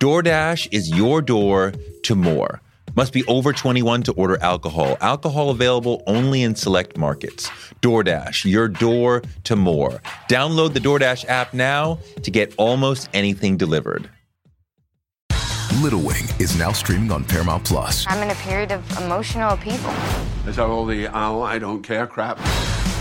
DoorDash is your door to more. Must be over 21 to order alcohol. Alcohol available only in select markets. DoorDash, your door to more. Download the DoorDash app now to get almost anything delivered. Little Wing is now streaming on Paramount Plus. I'm in a period of emotional upheaval. Is that all the oh, I don't care crap?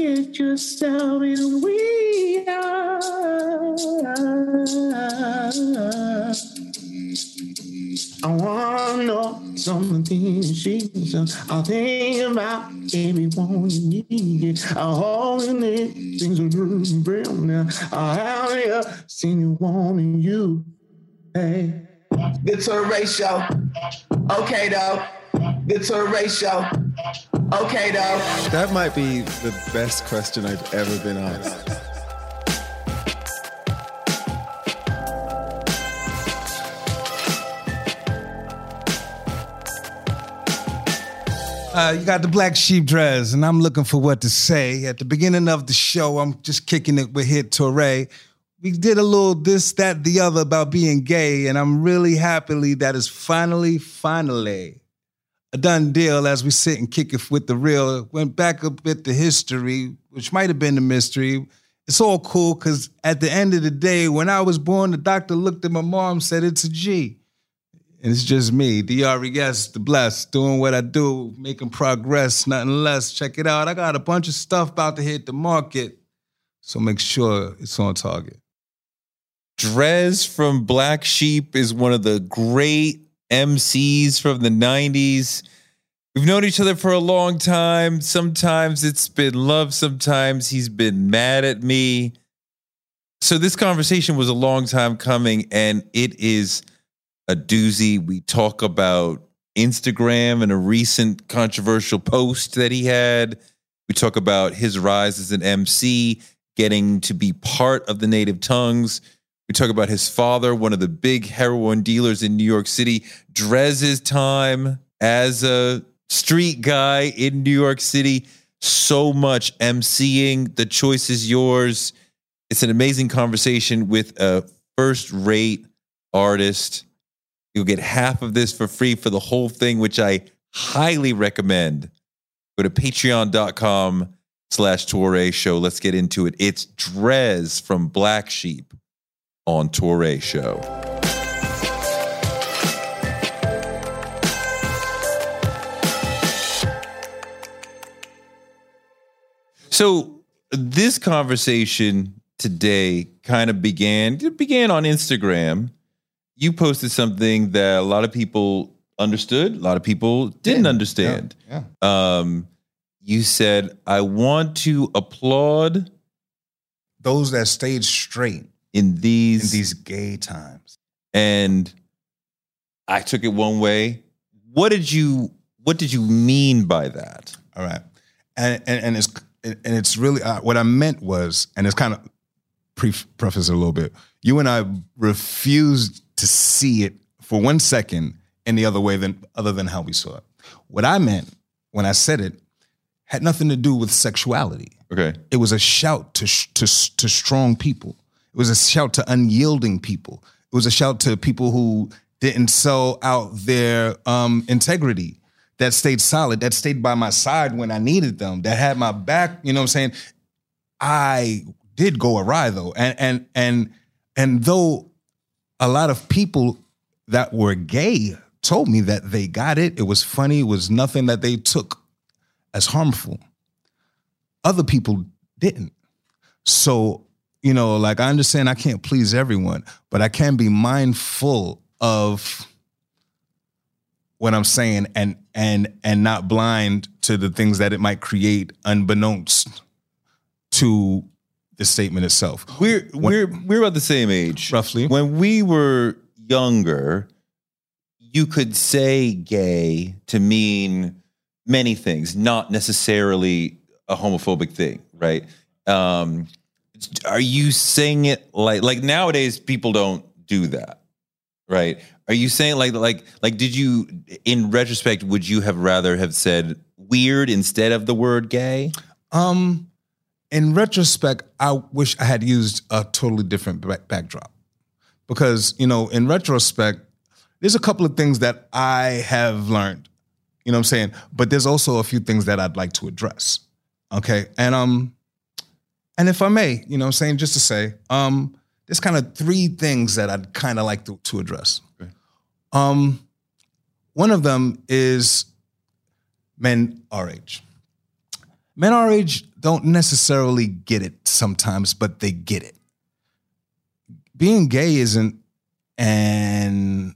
get yourself in we are. I wanna know some of the she. I'll think about everyone you need. I'll hold in it, things are real now. I'll have you seen you wanting you. Hey. To a ratio. Okay though. To a ratio. Okay though. That might be the best question I've ever been asked. Uh, you got the Black Sheep Dres, and I'm looking for what to say. At the beginning of the show, I'm just kicking it with Hit Touré. We did a little this, that, the other about being gay, and I'm really happily that is finally, finally a done deal as we sit and kick it with the real. Went back a bit to history, which might have been a mystery. It's all cool because at the end of the day, when I was born, the doctor looked at my mom, said it's a G. And it's just me, D-R-E-S, the blessed, doing what I do, making progress, nothing less. Check it out. I got a bunch of stuff about to hit the market. So make sure it's on target. Dres from Black Sheep is one of the great MCs from the 90s. We've known each other for a long time. Sometimes it's been love, sometimes he's been mad at me. So this conversation was a long time coming and it is a doozy. We talk about Instagram and a recent controversial post that he had. We talk about his rise as an MC, getting to be part of the native tongues. We talk about his father, one of the big heroin dealers in New York City, Dres's time as a street guy in New York City. So much MCing. The choice is yours. It's an amazing conversation with a first rate artist. You'll get half of this for free for the whole thing, which I highly recommend. Go to patreon.com slash Toure show. Let's get into it. It's Dres from Black Sheep on Touré show. So this conversation today kind of began it began on Instagram. You posted something that a lot of people understood, a lot of people didn't understand. Yeah. Um, you said, "I want to applaud Those that stayed straight in these in these gay times. and I took it one way. What did you What did you mean by that? All right, and and, and it's and it's really uh, what I meant was, and it's kind of pre- preface it a little bit. You and I refused to see it for one second any other way than other than how we saw it. What I meant when I said it had nothing to do with sexuality. Okay. It was a shout to sh- to to strong people. It was a shout to unyielding people. It was a shout to people who didn't sell out their um, integrity, that stayed solid, that stayed by my side when I needed them, that had my back. You know what I'm saying? I did go awry though, and and and and though a lot of people that were gay told me that they got it, it was funny, it was nothing that they took as harmful. Other people didn't. So, you know, like I understand I can't please everyone, but I can be mindful of what I'm saying and and and not blind to the things that it might create unbeknownst to the statement itself. We're we're we're about the same age, Roughly. When we were younger, you could say gay to mean many things, not necessarily a homophobic thing, right? Um, are you saying it like like nowadays people don't do that, right? Are you saying like like like did you in retrospect would you have rather have said weird instead of the word gay? Um, in retrospect, I wish I had used a totally different back- backdrop because you know, in retrospect, there's a couple of things that I have learned. You know what I'm saying? But there's also a few things that I'd like to address. Okay, and um, and if I may, you know, what I'm saying just to say, um, there's kind of three things that I'd kind of like to, to address. Um, one of them is men our age men our age don't necessarily get it sometimes, but they get it. Being gay isn't an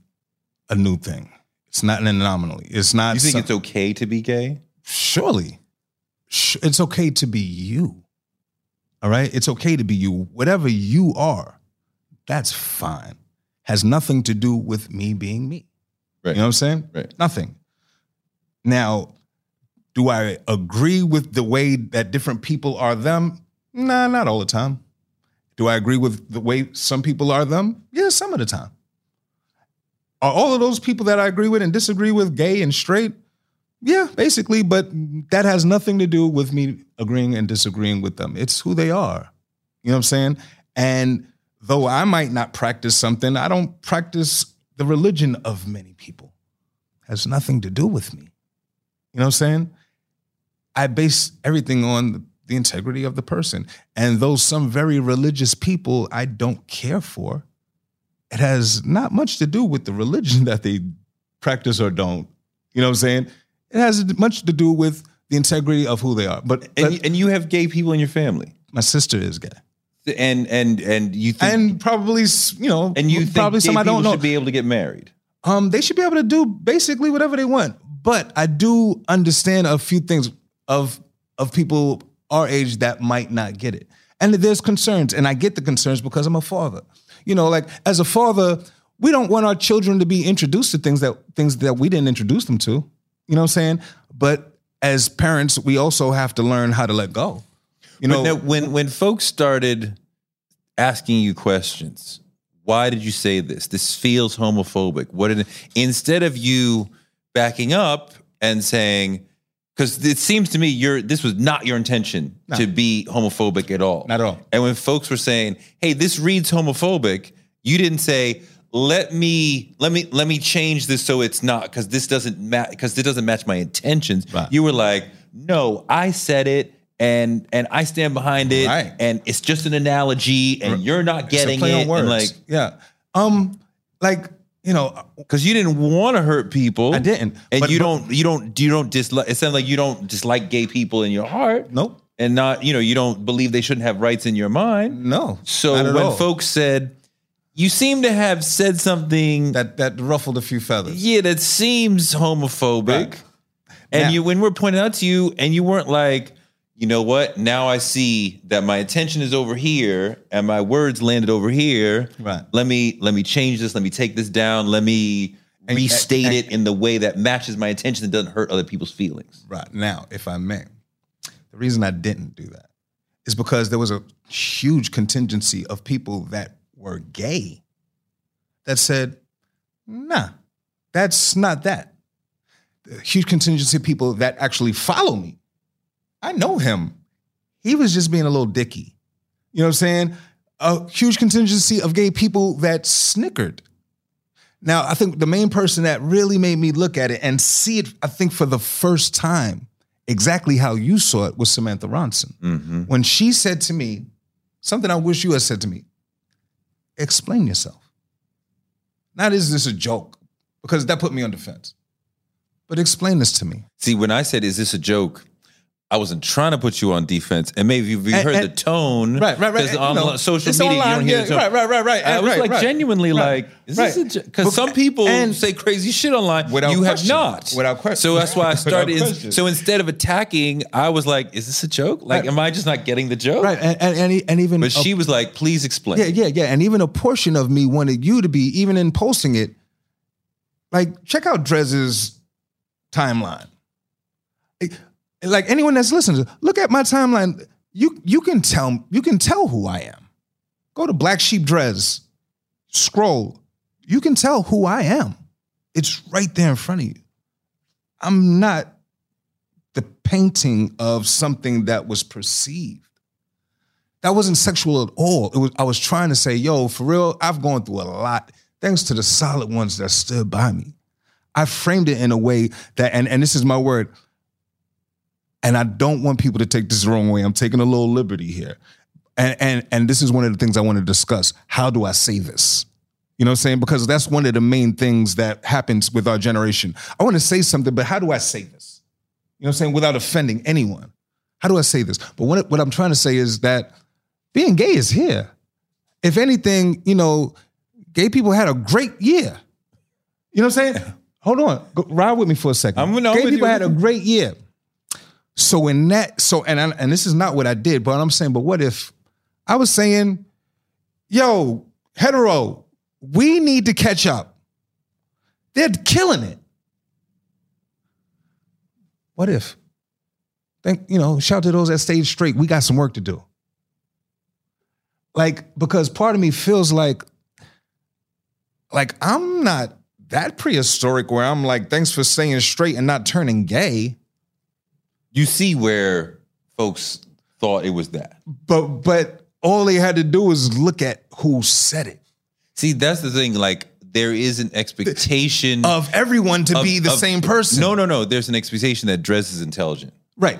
a new thing. It's not an anomaly. It's not. You think some- it's okay to be gay? surely it's okay to be you. All right, it's okay to be you. Whatever you are, that's fine. Has nothing to do with me being me. Right. You know what I'm saying? Right. Nothing. Now, do I agree with the way that different people are them? Nah, not all the time. Do I agree with the way some people are them? Yeah, some of the time. Are all of those people that I agree with and disagree with gay and straight? Yeah, basically, but that has nothing to do with me agreeing and disagreeing with them. It's who they are. You know what I'm saying? And though I might not practice something, I don't practice the religion of many people. It Has nothing to do with me. You know what I'm saying? I base everything on the, integrity of the person. And though some very religious people I don't care for, it has not much to do with the religion that they practice or don't. You know what I'm saying? It has much to do with the integrity of who they are. But, And but you, and you have gay people in your family, my sister is gay. and and and you think And probably, you know, and you think probably some I don't know. should be able to get married. um, they should be able to do basically whatever they want. But I do understand a few things of of people our age that might not get it. And there's concerns, and I get the concerns because I'm a father. You know, like as a father, we don't want our children to be introduced to things that things that we didn't introduce them to. You know what I'm saying? But as parents, we also have to learn how to let go. You know, now, when when folks started asking you questions, why did you say this? This feels homophobic. What did instead of you backing up and saying, because it seems to me you're this was not your intention to be homophobic at all. Not at all. And when folks were saying, "Hey, this reads homophobic," you didn't say, "Let me let me let me change this so it's not because this doesn't match because it doesn't match my intentions." Right. You were like, "No, I said it." And and I stand behind it, Right. and it's just an analogy, and you're not getting play it, on words. and like yeah, um, like you know, because you didn't want to hurt people. I didn't. and But- you but- don't you don't you don't dislike. It sounds like you don't dislike gay people in your heart. Nope. and not you know you don't believe they shouldn't have rights in your mind. no. So when all. folks said, you seem to have said something that that ruffled a few feathers. yeah that seems homophobic, Right. and Now- you when we're pointing out to you, and you weren't like, you know what? Now I see that my attention is over here, and my words landed over here. Right. Let me let me change this. Let me take this down. Let me And- restate and- it in the way that matches my intention and doesn't hurt other people's feelings. Right. Now, if I may, the reason I didn't do that is because there was a huge contingency of people that were gay that said, nah, that's not that. A huge contingency of people that actually follow me. I know him. He was just being a little dicky. You know what I'm saying? A huge contingency of gay people that snickered. Now, I think the main person that really made me look at it and see it, I think for the first time, exactly how you saw it was Samantha Ronson. Mm-hmm. When she said to me, something I wish you had said to me. Explain yourself. Not is this a joke? Because that put me on defense. But explain this to me. See, when I said, "Is this a joke?" I wasn't trying to put you on defense, and maybe you And- heard and- the tone, Right, right, right. On you know, social media, online, you don't hear yeah, the tone. right, right, right, right, I was right, like right. genuinely Right, like, is this because some people and- say crazy shit online. Without you question. have not, Without question. So that's why I started. question. so instead of attacking, I was like, "Is this a joke? Like, am I just not getting the joke?" Right. And and, and, and even But a- she was like, "Please explain." Yeah, yeah, yeah. And even a portion of me wanted you to be, even in posting it, like, check out Dres's timeline. Like- anyone that's listening, look at my timeline. You you can tell you can tell who I am. Go to Black Sheep Dres, scroll. You can tell who I am. It's right there in front of you. I'm not the painting of something that was perceived that wasn't sexual at all. It was I was trying to say, yo, for real, I've gone through a lot. Thanks to the solid ones that stood by me. I framed it in a way that, and, and this is my word, and I don't want people to take this the wrong way. I'm taking a little liberty here. And and and this is one of the things I want to discuss. How do I say this? You know what I'm saying? Because that's one of the main things that happens with our generation. I want to say something, but how do I say this? You know what I'm saying? Without offending anyone. How do I say this? But what, what I'm trying to say is that being gay is here. If anything, you know, gay people had a great year. You know what I'm saying? Hold on, Go, ride with me for a 2nd I'm- no, I'm gay people had a great year. So in that, so and I, and this is not what I did, but I'm saying, but what if I was saying, yo, hetero, we need to catch up. They're killing it. What if? Think, you know, shout to those that stayed straight. We got some work to do. Like, because part of me feels like, like I'm not that prehistoric where I'm like, thanks for staying straight and not turning gay. You see where folks thought it was that. But but all they had to do was look at who said it. See, that's the thing. Like, there is an expectation Of everyone to of- be the of- same person. No, no, no. There's an expectation that Dres is intelligent. Right.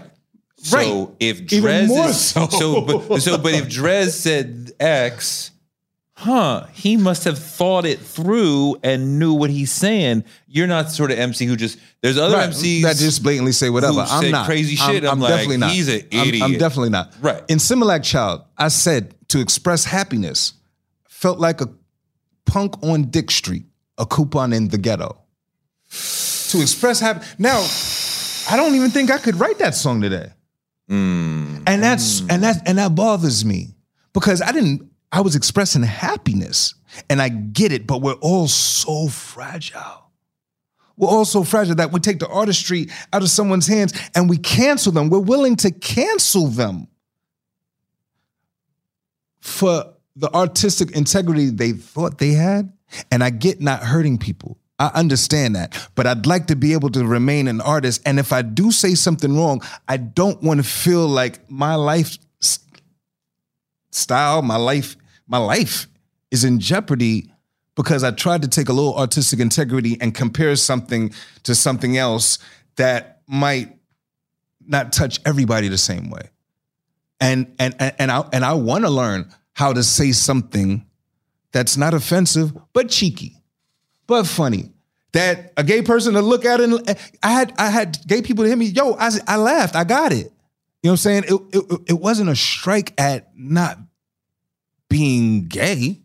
So Right. if Even Dres more is, so. so but, so but if Dres said X, huh? He must have thought it through and knew what he's saying. You're not the sort of MC who just there's other Right. MCs that just blatantly say whatever. I'm say not crazy shit. I'm like, definitely not. he's an I'm- idiot. I'm, definitely not. Right. In Similak Child, I said to express happiness felt like a punk on Dick Street, a coupon in the ghetto. To express happy now, I don't even think I could write that song today. Mm. And that's and that and that bothers me because I didn't. I was expressing happiness, and I get it, but we're all so fragile. We're all so fragile that we take the artistry out of someone's hands and we cancel them. We're willing to cancel them for the artistic integrity they thought they had. And I get not hurting people. I understand that. But I'd like to be able to remain an artist. And if I do say something wrong, I don't want to feel like my life style, my life, my life is in jeopardy because I tried to take a little artistic integrity and compare something to something else that might not touch everybody the same way. And and and, and I and I want to learn how to say something that's not offensive but cheeky, but funny. That a gay person to look at and I had I had gay people to hit me. Yo, I I laughed. I got it. You know what I'm saying? It, it, it wasn't a strike at not being gay.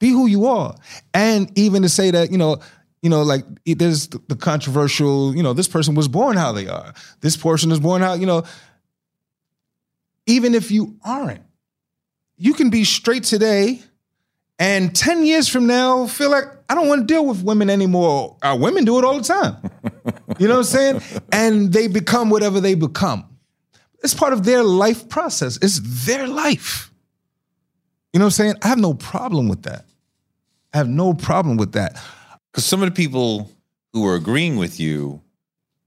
Be who you are. And even to say that, you know, you know, like there's the the controversial, you know, this person was born how they are. This person is born how, you know, even if you aren't, you can be straight today and 10 years from now feel like I don't want to deal with women anymore. Our women do it all the time. You know what I'm saying? And they become whatever they become. It's part of their life process. It's their life. You know what I'm saying? I have no problem with that. I have no problem with that. Because some of the people who were agreeing with you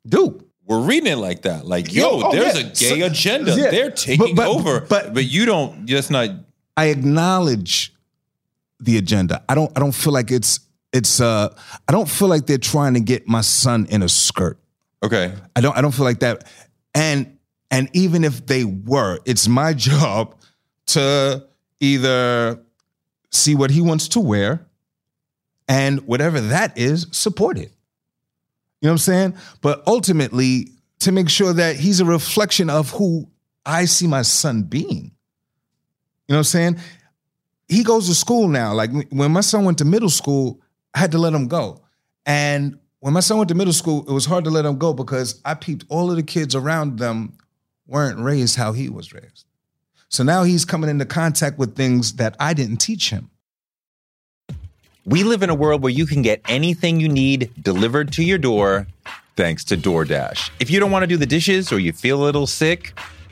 Dude, were reading it like that. Like, yo, Yo, oh, there's yeah. a gay So- agenda. yeah. They're taking But- but- over. but- but you don't just not I acknowledge the agenda. I don't I don't feel like it's it's uh I don't feel like they're trying to get my son in a skirt. okay. I don't I don't feel like that. And and even if they were, it's my job to either see what he wants to wear and whatever that is, support it. You know what I'm saying? But ultimately, to make sure that he's a reflection of who I see my son being. You know what I'm saying? He goes to school now. Like when my son went to middle school, I had to let him go. And when my son went to middle school, it was hard to let him go because I peeped all of the kids around them weren't raised how he was raised. So now he's coming into contact with things that I didn't teach him. We live in a world where you can get anything you need delivered to your door thanks to DoorDash. If you don't want to do the dishes or you feel a little sick,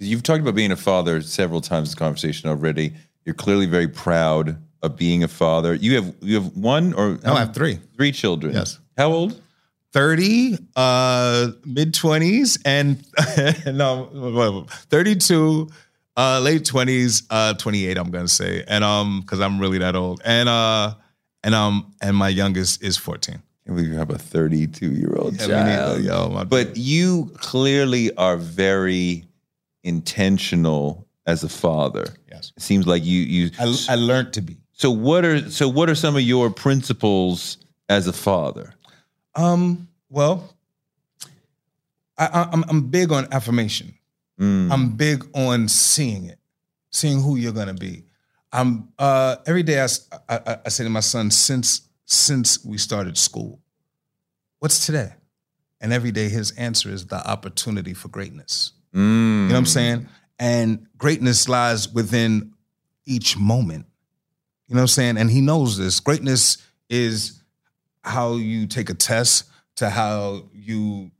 You've talked about being a father several times in this conversation already. You're clearly very proud of being a father. You have you have one or No, I have three. three children. Yes. How old? 30, uh, mid 20s, and no, 32, uh, late 20s, uh, 28, I'm gonna say. And um, because I'm really that old. And uh, and um, and my youngest is 14. And we have a 32 year old Yeah, we need- child. yo, but you clearly are very intentional as a father. Yes. It seems like you you. I, I learned to be. so what are so what are some of your principles as a father? Um, well, I, I, I'm I'm big on affirmation. Mm. I'm big on seeing it, seeing who you're gonna be. I'm uh, every day i i say to my son since since we started school, what's today? And every day his answer is the opportunity for greatness. Mm. You know what I'm saying? And greatness lies within each moment. You know what I'm saying? And he knows this. Greatness is how you take a test to how you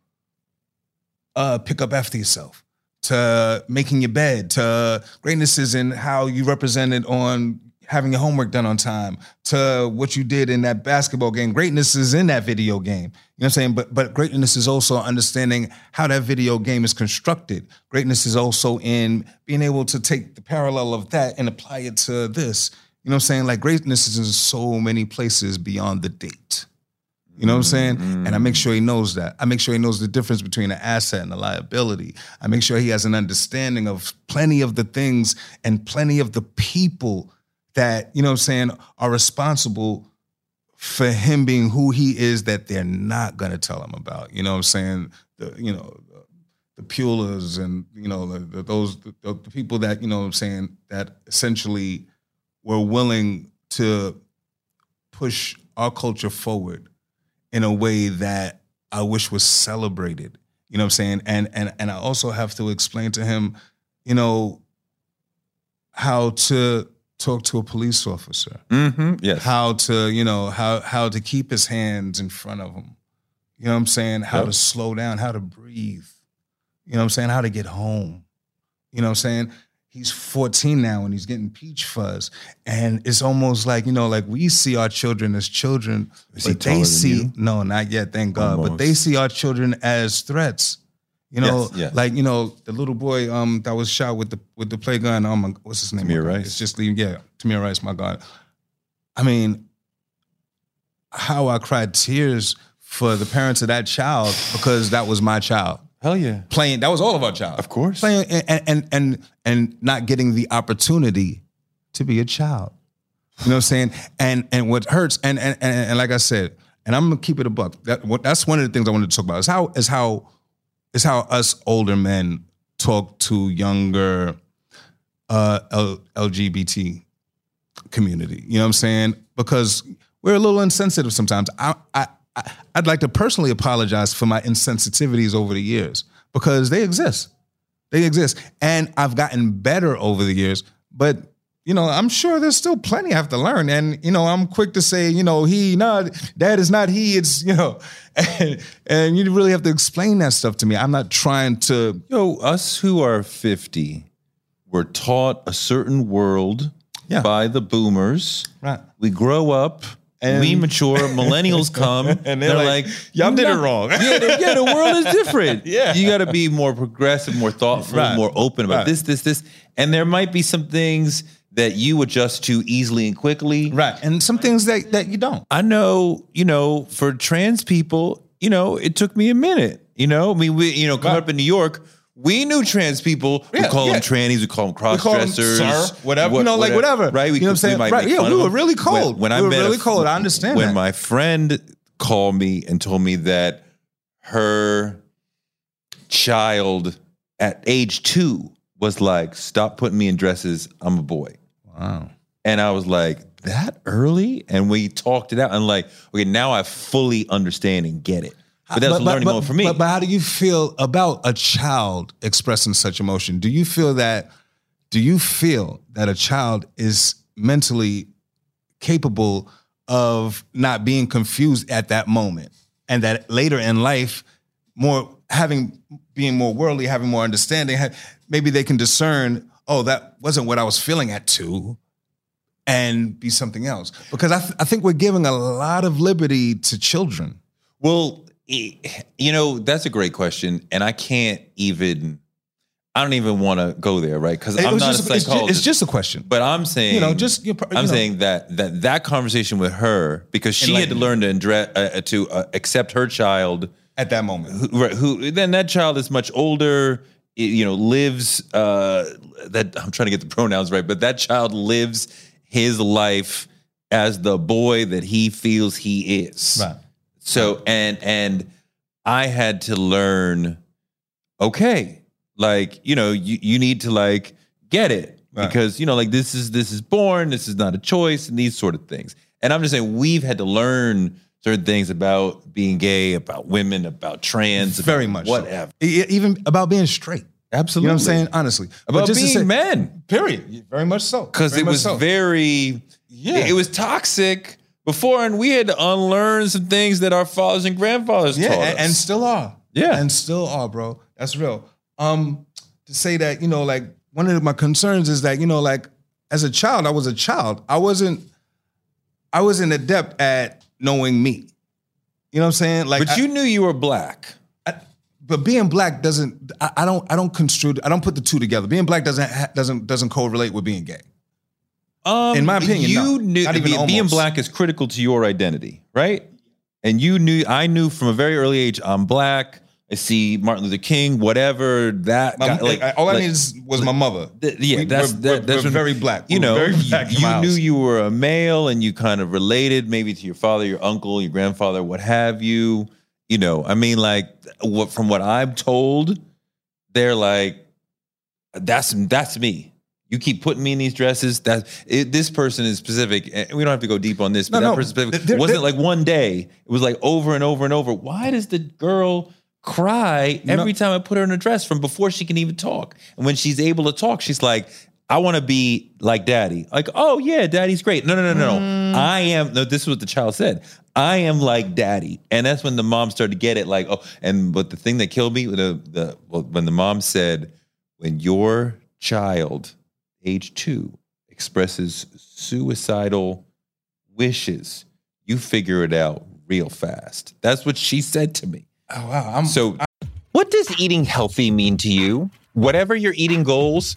uh, pick up after yourself, to making your bed, to greatness is in how you represent it on having your homework done on time to what you did in that basketball game. Greatness is in that video game. You know what I'm saying? But but greatness is also understanding how that video game is constructed. Greatness is also in being able to take the parallel of that and apply it to this. You know what I'm saying? Like greatness is in so many places beyond the date. You know what I'm saying? Mm-hmm. And I make sure he knows that. I make sure he knows the difference between an asset and a liability. I make sure he has an understanding of plenty of the things and plenty of the people that, you know what I'm saying, are responsible for him being who he is that they're not gonna tell him about. You know what I'm saying? The, you know, the, Pulas and, you know, the, the, those, the, people that, you know what I'm saying, that essentially were willing to push our culture forward in a way that I wish was celebrated. You know what I'm saying? And and and I also have to explain to him, you know, how to talk to a police officer. Mm-hmm. Yes. How to, you know, how how to keep his hands in front of him. You know what I'm saying? How Yep. to slow down, how to breathe. You know what I'm saying? How to get home. You know what I'm saying? He's 14 now and he's getting peach fuzz. And it's almost like, you know, like we see our children as children, Is but they see, no, not yet, thank God, but they see our children as threats. You know, Yes, like, you know, the little boy um that was shot with the with the play gun, um what's his name? Tamir Rice. It's just leaving, yeah, Tamir Rice, my God. I mean, how I cried tears for the parents of that child because that was my child Hell yeah. playing. That was all of our child, Of course. Playing and and and and not getting the opportunity to be a child. You know what I'm saying? And and what hurts, and and and, and like I said, and I'm gonna keep it a buck. That what that's one of the things I wanted to talk about is how is how is how us older men talk to younger uh L- LGBT community. You know what I'm saying? Because we're a little insensitive sometimes. I, I, I I'd like to personally apologize for my insensitivities over the years because they exist. They exist, and I've gotten better over the years. But you know, I'm sure there's still plenty I have to learn. And you know, I'm quick to say, you know, he, no, that is not he. It's you know, and, and you really have to explain that stuff to me. I'm not trying to. Yo, us who are 50 were taught a certain world Yeah. by the boomers. Right. We grow up. And we mature, millennials come, and And they're, they're like, like, "Y'all did it wrong." yeah, the, yeah, the world is different. Yeah. you got to be more progressive, more thoughtful, Right. more open about Right. this, this, this. And there might be some things that you adjust to easily and quickly. Right. And some things that that you don't. I know, you know, for trans people, you know, it took me a minute. You know, I mean, we, you know, coming Right. up in New York, we knew trans people. we call yeah. them trannies. We call them cross We dressers, whatever, you know, like whatever. Right? You know what I'm saying? Right, yeah, we were really cold. When, when I We were met a really f- cold. I understand When that. my friend called me and told me that her child at age two was like, "Stop putting me in dresses. I'm a boy." Wow. And I was like, that early? And we talked it out. And like, okay, now I fully understand and get it. But that's a learning moment for me. But, but how do you feel about a child expressing such emotion? Do you feel that? Do you feel that a child is mentally capable of not being confused at that moment, and that later in life, more having being more worldly, having more understanding, maybe they can discern. Oh, that wasn't what I was feeling at two and be something else. Because I, th- I think we're giving a lot of liberty to children. well, you know, that's a great question. And I can't even, I don't even want to go there, right? Because I'm not just- a it's psychologist. It's just a question. But I'm saying, You know, just, you know- I'm saying that that that conversation with her because she had to learn to address, uh, to uh, accept her child at that moment. who, right, who then that child is much older you know lives uh that i'm trying to get the pronouns right but that child lives his life as the boy that he feels he is Right. so and and i had to learn okay like you know you, you need to like get it Right. because you know like this is this is born this is not a choice and these sort of things and i'm just saying we've had to learn certain things about being gay about women about trans Very about much. so. whatever E- Even about being straight. absolutely You know what I'm saying? Honestly. About just being say- men Period. Very much so. because it was so. very Yeah. it, it was toxic before and we had to unlearn some things that our fathers and grandfathers yeah, taught and, us. and still are. Yeah. and still are, bro. That's real. Um, to say that, you know, like one of my concerns is that, you know, like as a child, I was a child. I wasn't I wasn't adept at knowing me. You know what I'm saying? Like but you knew you were black. I, but being black doesn't I, I, don't I don't construe I don't put the two together. Being black doesn't ha, doesn't doesn't correlate with being gay. Um, In my opinion, you no. knew Not even be- being black is critical to your identity, right? And you knew, I knew from a very early age, I'm black. I see Martin Luther King, whatever that. My- guy, like all I like, needed is- was my mother. th- yeah, We- that's we're, that, we're- that's we're very black. You know, very you, black in you knew you were a male, and you kind of related maybe to your father, your uncle, your grandfather, what have you. You know, I mean, like what from what I'm told, they're like, that's that's me. You keep putting me in these dresses. That it, this person is specific, and we don't have to go deep on this. But No, that no. person specific They're- wasn't they're- like one day. It was like over and over and over. Why does the girl cry every time I put her in a dress from before she can even talk? And when she's able to talk, she's like, "I want to be like daddy." Like, "Oh yeah, daddy's great." No, no, no, no, no. Mm. I am. No, this is what the child said. I am like daddy, and that's when the mom started to get it. Like, oh, and but the thing that killed me, the the well, when the mom said, "When your child, age two, expresses suicidal wishes, you figure it out real fast." That's what she said to me. Oh wow, I'm So, what does eating healthy mean to you? Whatever your eating goals,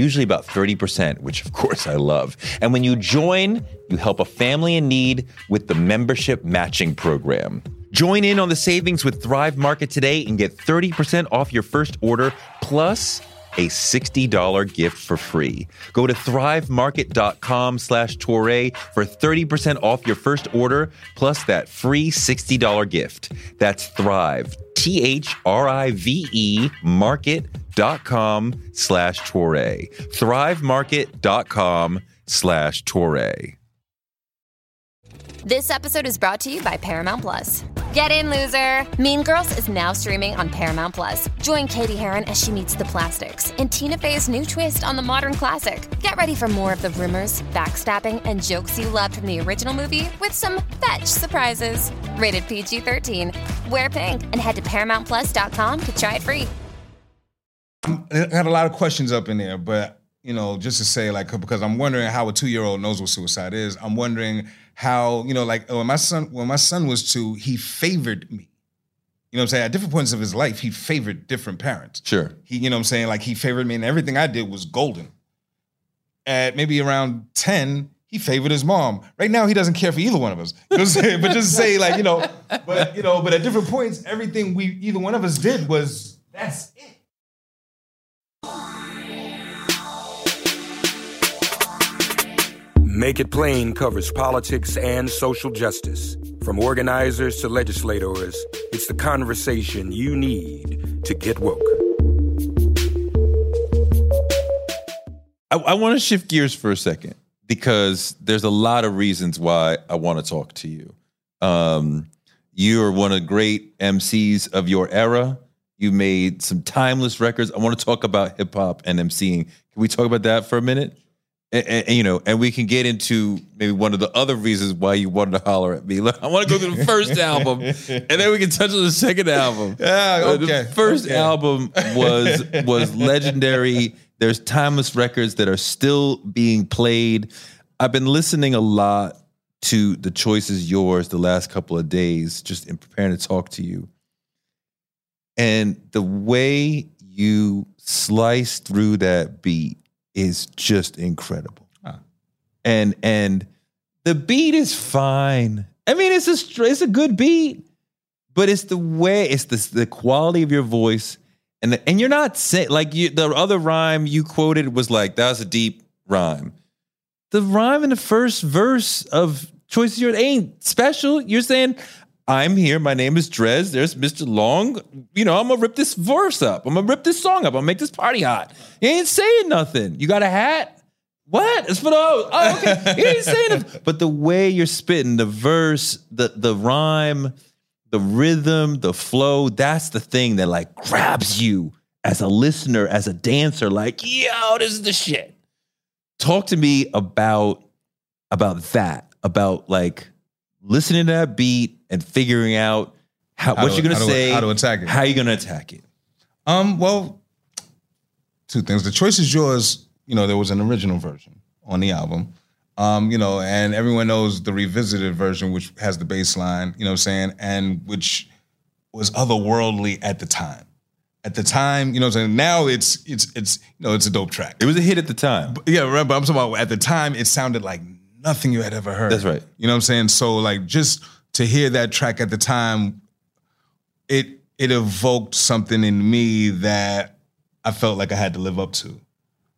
usually about 30%, which of course I love. And when you join, you help a family in need with the membership matching program. Join in on the savings with Thrive Market today and get 30% off your first order plus a $60 gift for free. Go to thrivemarket.com slash Toure for 30% off your first order plus that free $60 gift. That's Thrive, T H R I V E market.com slash Toure. Thrivemarket.com slash Toure. This episode is brought to you by Paramount Plus. Get in, loser! Mean Girls is now streaming on Paramount Plus. Join Cady Heron as she meets the plastics in Tina Fey's new twist on the modern classic. Get ready for more of the rumors, backstabbing, and jokes you loved from the original movie with some fetch surprises. Rated PG 13. Wear pink and head to ParamountPlus.com to try it free. Um, I had a lot of questions up in there, but you know, just to say, like, because I'm wondering how a two year old knows what suicide is. I'm wondering how, you know, like when my son when my son was two, he favored me. You know what I'm saying? At different points of his life, he favored different parents. Sure. He, you know what I'm saying? Like he favored me, and everything I did was golden. At maybe around 10, he favored his mom. Right now, he doesn't care for either one of us. You know what I'm saying? but just say, like, you know, but you know, but at different points, everything we either one of us did was that's it. Make It Plain covers politics and social justice. From organizers to legislators, it's the conversation you need to get woke. I, I want to shift gears for a second because there's a lot of reasons why I want to talk to you. Um, you are one of the great MCs of your era. You made some timeless records. I want to talk about hip hop and MCing. Can we talk about that for a minute? And, and- and, you know, and we can get into maybe one of the other reasons why you wanted to holler at me. I want to go through the first album, and then we can touch on the second album. Yeah, Uh, okay, The first okay. album was was legendary. There's timeless records that are still being played. I've been listening a lot to the Choice Is Yours the last couple of days, just in preparing to talk to you. And the way you slice through that beat is just incredible. Ah. And and the beat is fine. I mean, it's a it's a good beat, but it's the way it's the the quality of your voice, and the, and you're not saying like you the other rhyme you quoted was like that was a deep rhyme. The rhyme in the first verse of Choice Is Yours ain't special. You're saying. I'm here. My name is Dres. There's Mista Lawnge. You know, I'm gonna rip this verse up. I'm gonna rip this song up. I'm gonna make this party hot. You ain't saying nothing. You got a hat. What? It's for the oh, okay. He ain't saying nothing. But the way you're spitting, the verse, the the rhyme, the rhythm, the flow, that's the thing that like grabs you as a listener, as a dancer, like, yo, this is the shit. Talk to me about about that, about like listening to that beat and figuring out how, How what to- you're gonna how to- say, how to attack it. how you're gonna attack it. Um, well, two things. The choice is yours. You know, there was an original version on the album. Um, you know, and everyone knows the revisited version, which has the bass line, you know what I'm saying, and which was otherworldly at the time. At the time, you know what I'm saying? Now it's it's it's you know, it's a dope track. It was a hit at the time. Yeah, right, but I'm talking about at the time it sounded like nothing you had ever heard. That's right. You know what I'm saying? So like just to hear that track at the time, it it evoked something in me that I felt like I had to live up to.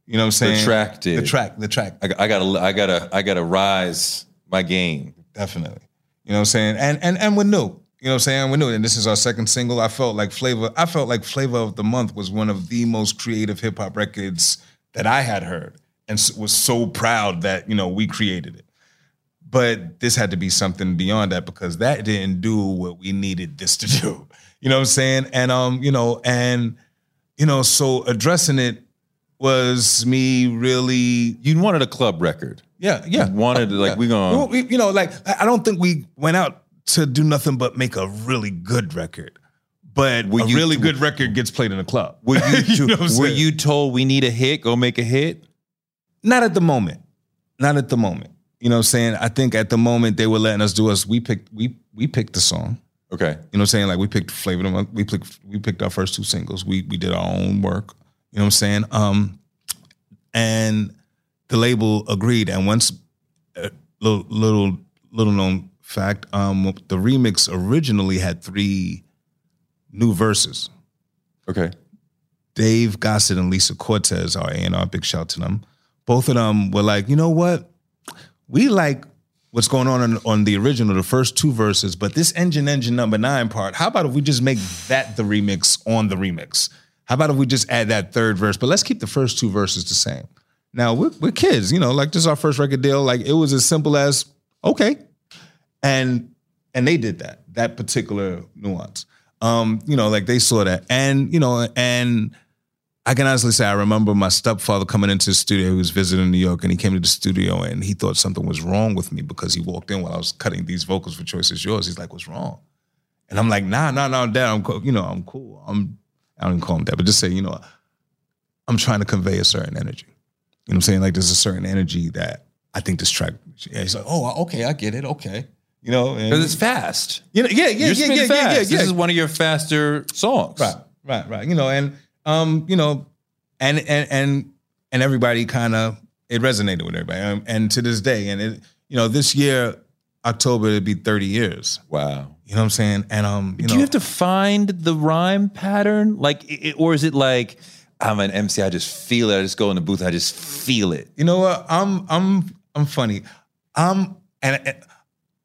You know what I'm saying? The track did. The track, the track. I, I gotta, I gotta, I gotta rise my game. Definitely. You know what I'm saying? And and and we're new. You know what I'm saying? We're new. And this is our second single. I felt like Flavor, I felt like Flavor of the Month was one of the most creative hip hop records that I had heard. And was so proud that, you know, we created it. But this had to be something beyond that because that didn't do what we needed this to do. You know what I'm saying? And um, you know, and you know, so addressing it was me really You wanted a club record. yeah, yeah. You wanted to, like, Yeah. we gonna- we- you know, like I don't think we went out to do nothing but make a really good record. But Were a you- really good record gets played in a club. Were you, know were you told we need a hit? Go make a hit. Not at the moment. Not at the moment. You know what I'm saying? I think at the moment they were letting us do us. We picked we we picked the song. Okay. You know what I'm saying? Like we picked Flavor of the Month. We picked we picked our first two singles. We we did our own work. You know what I'm saying? Um, and the label agreed. And once uh, little little little known fact, um, the remix originally had three new verses. Okay. Dave Gossett and Lisa Cortez, our A&R, big shout to them. Both of them were like, you know what? We like what's going on on, on the original, the first two verses, but this engine engine number nine part, how about if we just make that the remix on the remix? How about if we just add that third verse? But let's keep the first two verses the same. Now we're, we're kids, you know, like this is our first record deal. Like it was as simple as okay, and and they did that that particular nuance. Um, you know, like they saw that, and you know, and I can honestly say I remember my stepfather coming into the studio. He was visiting New York, and he came to the studio, and he thought something was wrong with me because he walked in while I was cutting these vocals for Choice Is Yours. He's like, "What's wrong?" And I'm like, "Nah, nah, nah, Dad. I'm, cool. you know, I'm cool. I'm, I don't even call him that, but just say, you know, I'm trying to convey a certain energy. You know what I'm saying? Like there's a certain energy that I think this track. Yeah, he's like, "Oh, okay, I get it. Okay." You know, Because it's fast. you know, yeah, yeah, You're yeah, yeah, fast. yeah, yeah, yeah. This is one of your faster songs. Right, right, right. You know, and um, you know, and and and and everybody kind of it resonated with everybody, um, and to this day, and it, you know, this year October it'd be thirty years. Wow. You know what I'm saying? And um, you Do know, you have to find the rhyme pattern? Like, i- i- or is it like, I'm an MC, I just feel it. I just go in the booth, I just feel it. you know what? I'm I'm I'm funny. I'm and. and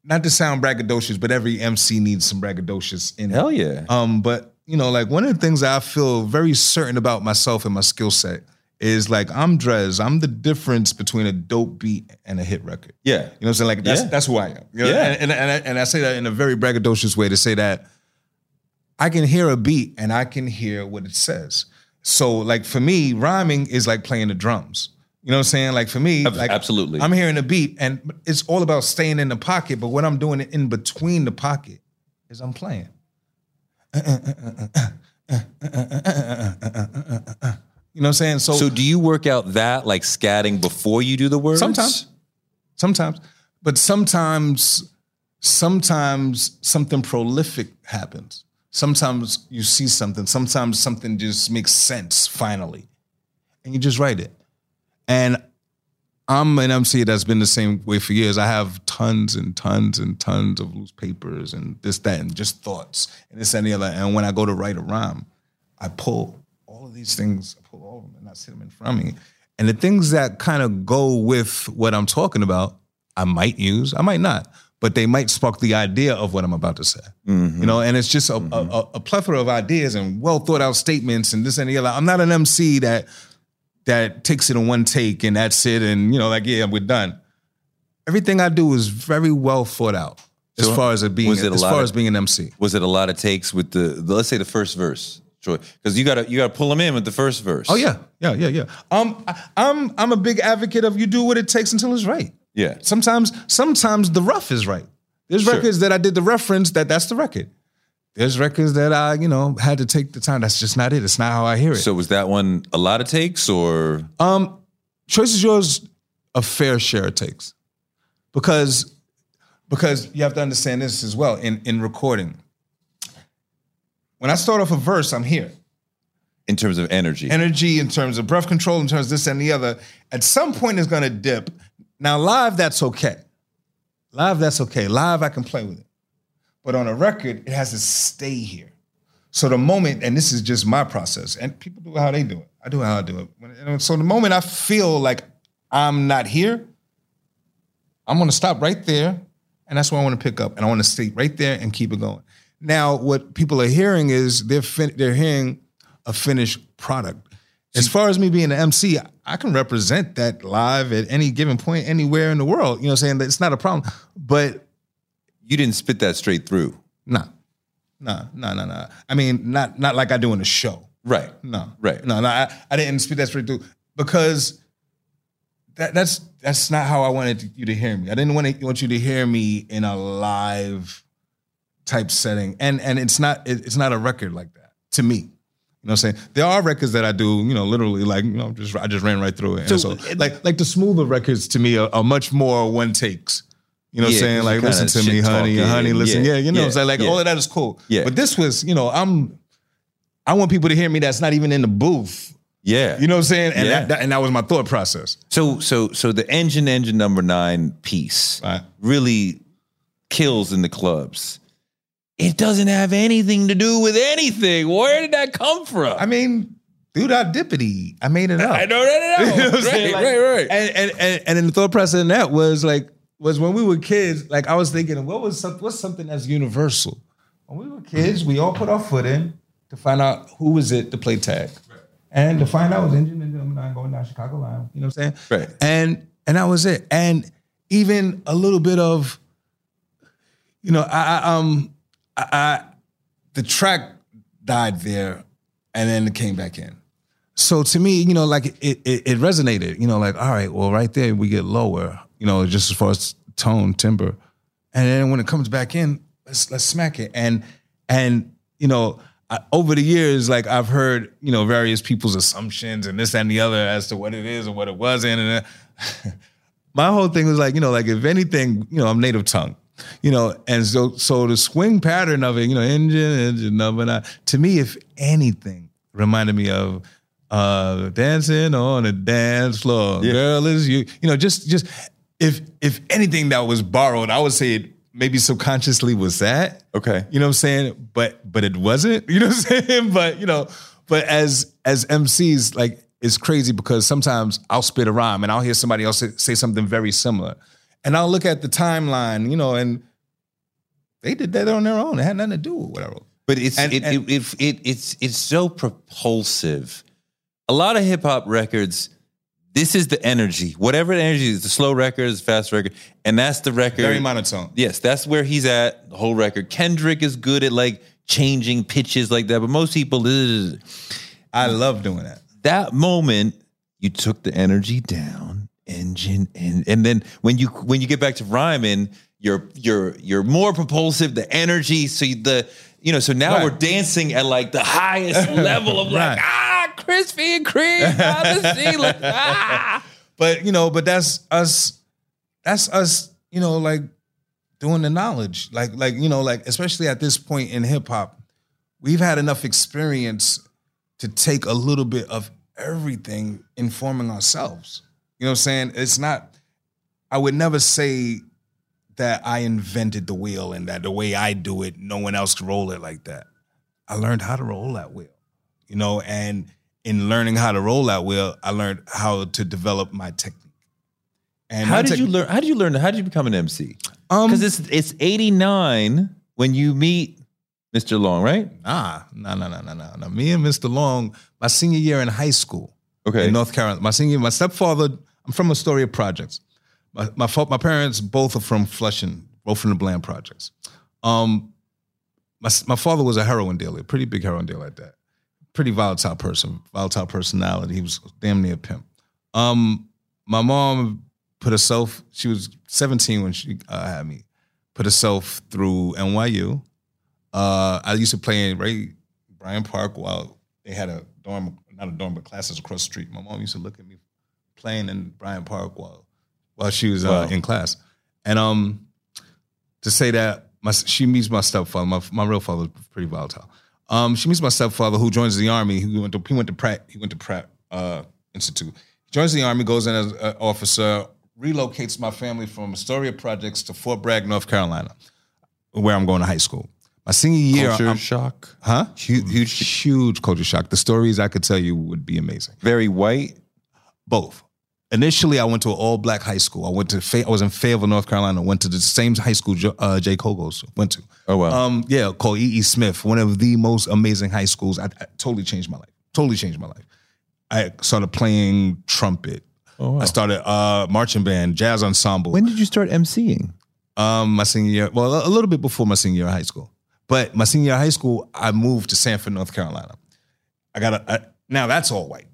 not to sound braggadocious, but every MC needs some braggadocious in it. Hell yeah. Um, but you know, like one of the things I feel very certain about myself and my skill set is like I'm Dres. I'm the difference between a dope beat and a hit record. Yeah. You know what I'm saying? Like that's Yeah. that's who I am. You know? Yeah. And, and, and, I, and I say that in a very braggadocious way to say that I can hear a beat and I can hear what it says. So like for me, rhyming is like playing the drums. You know what I'm saying? Like for me, like absolutely. I'm hearing a beat and it's all about staying in the pocket. But what I'm doing in between the pocket is I'm playing. You know what I'm saying? So, So do you work out that like scatting before you do the words? Sometimes. sometimes, but sometimes, sometimes something prolific happens. Sometimes you see something. Sometimes something just makes sense finally, and you just write it. And I'm an MC that's been the same way for years. I have tons and tons and tons of loose papers and this, that, and just thoughts and this and the other. And when I go to write a rhyme, I pull all of these things, I pull all of them and I sit them in front of me. And the things that kind of go with what I'm talking about, I might use, I might not, but they might spark the idea of what I'm about to say. You mm-hmm. know, and it's just a, a, a- a plethora of ideas and well thought out statements and this and the other. I'm not an MC that that takes it in one take and that's it, and you know, like yeah, we're done. Everything I do is very well thought out as So, far as it being it as far of- as being an MC. Was it a lot of takes with the, the let's say the first verse, Troy? Because you gotta you gotta pull them in with the first verse. Oh yeah, yeah, yeah, yeah. Um, I, I'm I'm a big advocate of you do what it takes until it's right. yeah. Sometimes sometimes the rough is right. There's Sure. records that I did the reference that that's the record. There's records that I you know had to take the time. That's just not it. It's not how I hear it. So was that one a lot of takes or Um, choice is yours. A fair share it takes, because because you have to understand this as well in in recording. When I start off a verse, I'm here. in terms of energy? Energy in terms of breath control, in terms of this and the other. At some point, it's going to dip. Now, live, that's okay. Live, that's okay. Live, I can play with it. But on a record, it has to stay here. So the moment, and this is just my process, and people do it how they do it. I do how I do it. And So the moment I feel like I'm not here, I'm gonna stop right there, and that's where I want to pick up, and I want to stay right there and keep it going. Now, what people are hearing is they're fin- they're hearing a finished product. As far as me being an MC, I can represent that live at any given point, anywhere in the world. You know what I'm saying? It's not a problem. But you didn't spit that straight through. Nah. Nah, nah, nah, nah. I mean, not not like I do in a show. Right. No. Right. No, no, I, I didn't spit that straight through because that that's that's not how I wanted you to hear me. I didn't want to, want you to hear me in a live type setting, and and it's not it- it's not a record like that to me. You know what I'm saying? There are records that I do, you know, literally like you know, just I just ran right through it. So- so, uh, like like the smoother records to me are, are much more one takes. You know what I'm saying? Like listen to me, honey, talking. honey, listen. Yeah, Yeah, you know what I'm saying? Like yeah. all of that is cool. Yeah. But this was, you know, I'm I want people to hear me that's not even in the booth. Yeah. You know what I'm saying? And Yeah. that, that- and that was my thought process. So so so the engine engine number nine piece really kills in the clubs. It doesn't have anything to do with anything. Where did that come from? I mean, dude, I dippity. I made it up. I know, I know. You know what I'm Right. Like- right, right. And and and and then the thought process in that was like was when we were kids. Like I was thinking, what was some, what's something that's universal? When we were kids, we all put our foot in to find out who was it to play tag, and to find out was engine and nine going down Chicago line. You know what I'm saying? Right. And and that was it. And even a little bit of, you know, I, I um I, I the track died there, and then it came back in. So to me, you know, like it, it, it resonated. You know, like all right, well, right there we get lower. You know, just as far as tone, timbre, and then when it comes back in, let's let's smack it. And and you know, I, over the years, like I've heard you know various people's assumptions and this and the other as to what it is or what it wasn't. And uh, my whole thing was like, you know, like if anything, you know, I'm native tongue. You know, and so so the swing pattern of it, you know, engine, engine number nine, to me, if anything, reminded me of uh dancing on a dance floor. Girl is you, you know, just just if if anything that was borrowed, I would say it maybe subconsciously was that. Okay. You know what I'm saying? But but it wasn't. You know what I'm saying? But you know, but as as MCs, like it's crazy because sometimes I'll spit a rhyme and I'll hear somebody else say, say something very similar. And I'll look at the timeline, you know, and they did that on their own. It had nothing to do with what I wrote. But it's And- it, and- it, it, it it's it's so propulsive. A lot of hip hop records, this is the energy. Whatever the energy is, the slow record, the fast record, and that's the record. Very monotone. Yes, that's where he's at. The whole record. Kendrick is good at like changing pitches like that, but most people, ugh. I love doing that. that moment, you took the energy down, engine, and and then when you when you get back to rhyming, you're you're you're more propulsive. The energy, so you, the you know, so now Right. we're dancing at like the highest level of like Right. ah, crispy and cream on the ceiling. Ah. But you know, but that's us. That's us. You know, like doing the knowledge, like like you know, like especially at this point in hip hop, we've had enough experience to take a little bit of everything informing ourselves. You know what I'm saying? It's not. I would never say that I invented the wheel and that the way I do it, no one else can roll it like that. I learned how to roll that wheel, you know, and in learning how to roll out wheel, I learned how to develop my technique. And How did tech- you learn? How did you learn? How did you become an MC? Um, Because it's it's eighty nine when you meet Mista Lawnge, right? Nah, no, no, no, no, no, no. Me and Mista Lawnge, my senior year in high school, Okay. In North Carolina. My senior, my stepfather, I'm from Astoria Projects. My my, my parents both are from Flushing, both from the Bland Projects. Um, my my father was a heroin dealer, pretty big heroin dealer at that. Pretty volatile person, volatile personality. He was damn near a pimp. Um, my mom put herself. She was 17 when she uh, had me. Put herself through NYU. Uh, I used to play in right Bryant Park while they had a dorm, not a dorm, but classes across the street. My mom used to look at me playing in Bryant Park while while she was uh, Wow. in class. And um, to say that my she meets my stepfather. My my real father was pretty volatile. Um, she meets my stepfather who joins the army. He went to he went to Pratt he went to Pratt uh, Institute. He joins the army, goes in as an officer, relocates my family from Astoria Projects to Fort Bragg, North Carolina, where I'm going to high school. My senior year, Culture I'm- shock. huh? Huge, huge, huge culture shock. The stories I could tell you would be amazing. Very white. Both. Initially, I went to an all black high school. I went to Fay- I was in Fayetteville, North Carolina. Went to the same high school uh, J. Cole goes went to. Oh wow. Um, yeah, called E.E. E. Smith, one of the most amazing high schools. I, I totally changed my life. Totally changed my life. I started playing trumpet. Oh, wow. I started uh, marching band, jazz ensemble. when did you start emceeing? Um, my senior year, well, a a little bit before my senior year of high school. But my senior year of high school, I moved to Sanford, North Carolina. I got a, a now that's all white.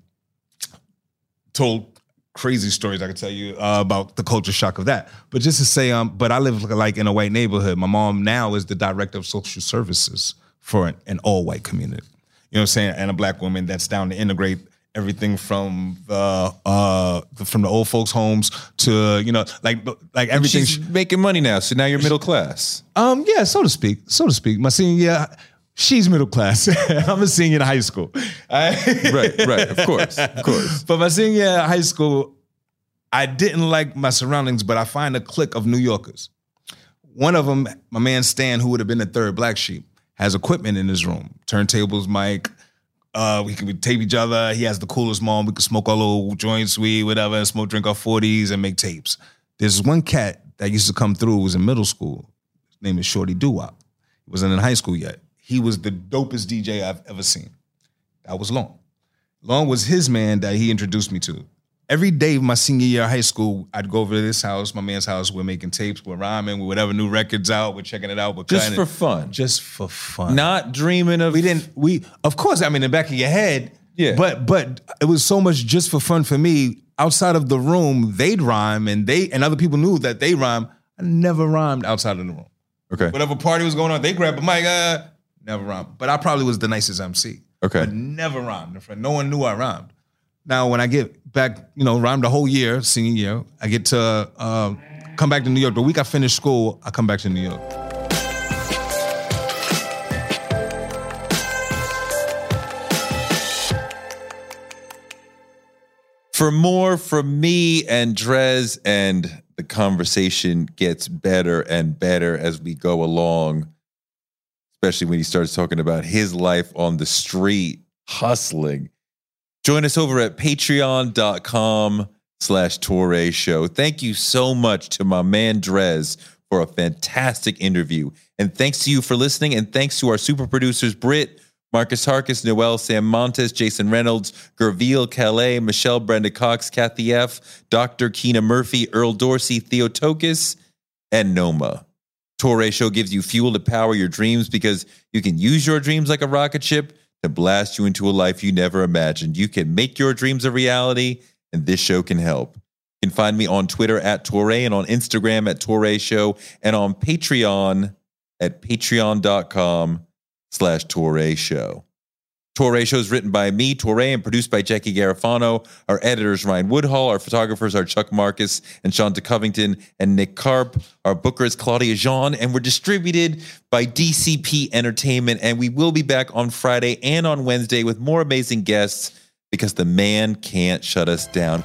Told crazy stories I could tell you uh, about the culture shock of that. But just to say, um, but I live like in a white neighborhood. My mom now is the director of social services for an, an all white community. You know what I'm saying? And a black woman that's down to integrate everything from the uh from the old folks homes to you know like like everything She's making money now, so now you're middle class. um, yeah, so to speak, so to speak. My senior year, she's middle class. I'm a senior in high school. Right, right. Of course, of course. But my senior year high school, I didn't like my surroundings, but I find a clique of New Yorkers. One of them, my man Stan, who would have been the third black sheep, has equipment in his room, turntables, mic. Uh, we can tape each other. He has the coolest mom. We could smoke our little joints, weed, whatever, and smoke, drink our 40s and make tapes. There's one cat that used to come through, was in middle school. His name is Shorty Doo-Wop. He wasn't in high school yet. He was the dopest DJ I've ever seen. That was Lawnge. Lawnge was his man that he introduced me to. Every day of my senior year of high school, I'd go over to this house, my man's house. We're making tapes, we're rhyming, we're whatever new records out, we're checking it out, we're Just for it. fun. just for fun. Not dreaming of. we didn't. We of course. I mean, in the back of your head. Yeah. But but it was so much just for fun for me. Outside of the room, they'd rhyme, and they and other people knew that they rhyme. I never rhymed outside of the room. Okay. Whatever party was going on, they grabbed a mic. Uh, never rhymed. But I probably was the nicest MC. Okay. But never rhymed. No one knew I rhymed. Now, when I get back, you know, rhymed the whole year, senior year, I get to um, come back to New York. The week I finish school, I come back to New York. For more from me and Dres, and the conversation gets better and better as we go along, especially when he starts talking about his life on the street, hustling. Join us over at patreon.com slash Touré Show. Thank you so much to my man Dres for a fantastic interview. And thanks to you for listening. And thanks to our super producers, Britt, Marcus Harkis, Noel Sam Montes, Jason Reynolds, Gerville Calais, Michelle Brenda Cox, Kathy F., Dr. Keena Murphy, Earl Dorsey, Theo Tokus, and Noma. Touré Show gives you fuel to power your dreams because you can use your dreams like a rocket ship to blast you into a life you never imagined. You can make your dreams a reality, and this show can help. You can find me on Twitter at Touré and on Instagram at Touré Show and on Patreon at patreon.com slash Touré Show. Touré Show is written by me, Touré, and produced by Jackie Garofano. Our editors, Ryan Woodhall. Our photographers are Chuck Marcus and Shanta Covington and Nick Karp. Our booker is Claudia Jean, and we're distributed by DCP Entertainment. And we will be back on Friday and on Wednesday with more amazing guests because the man can't shut us down.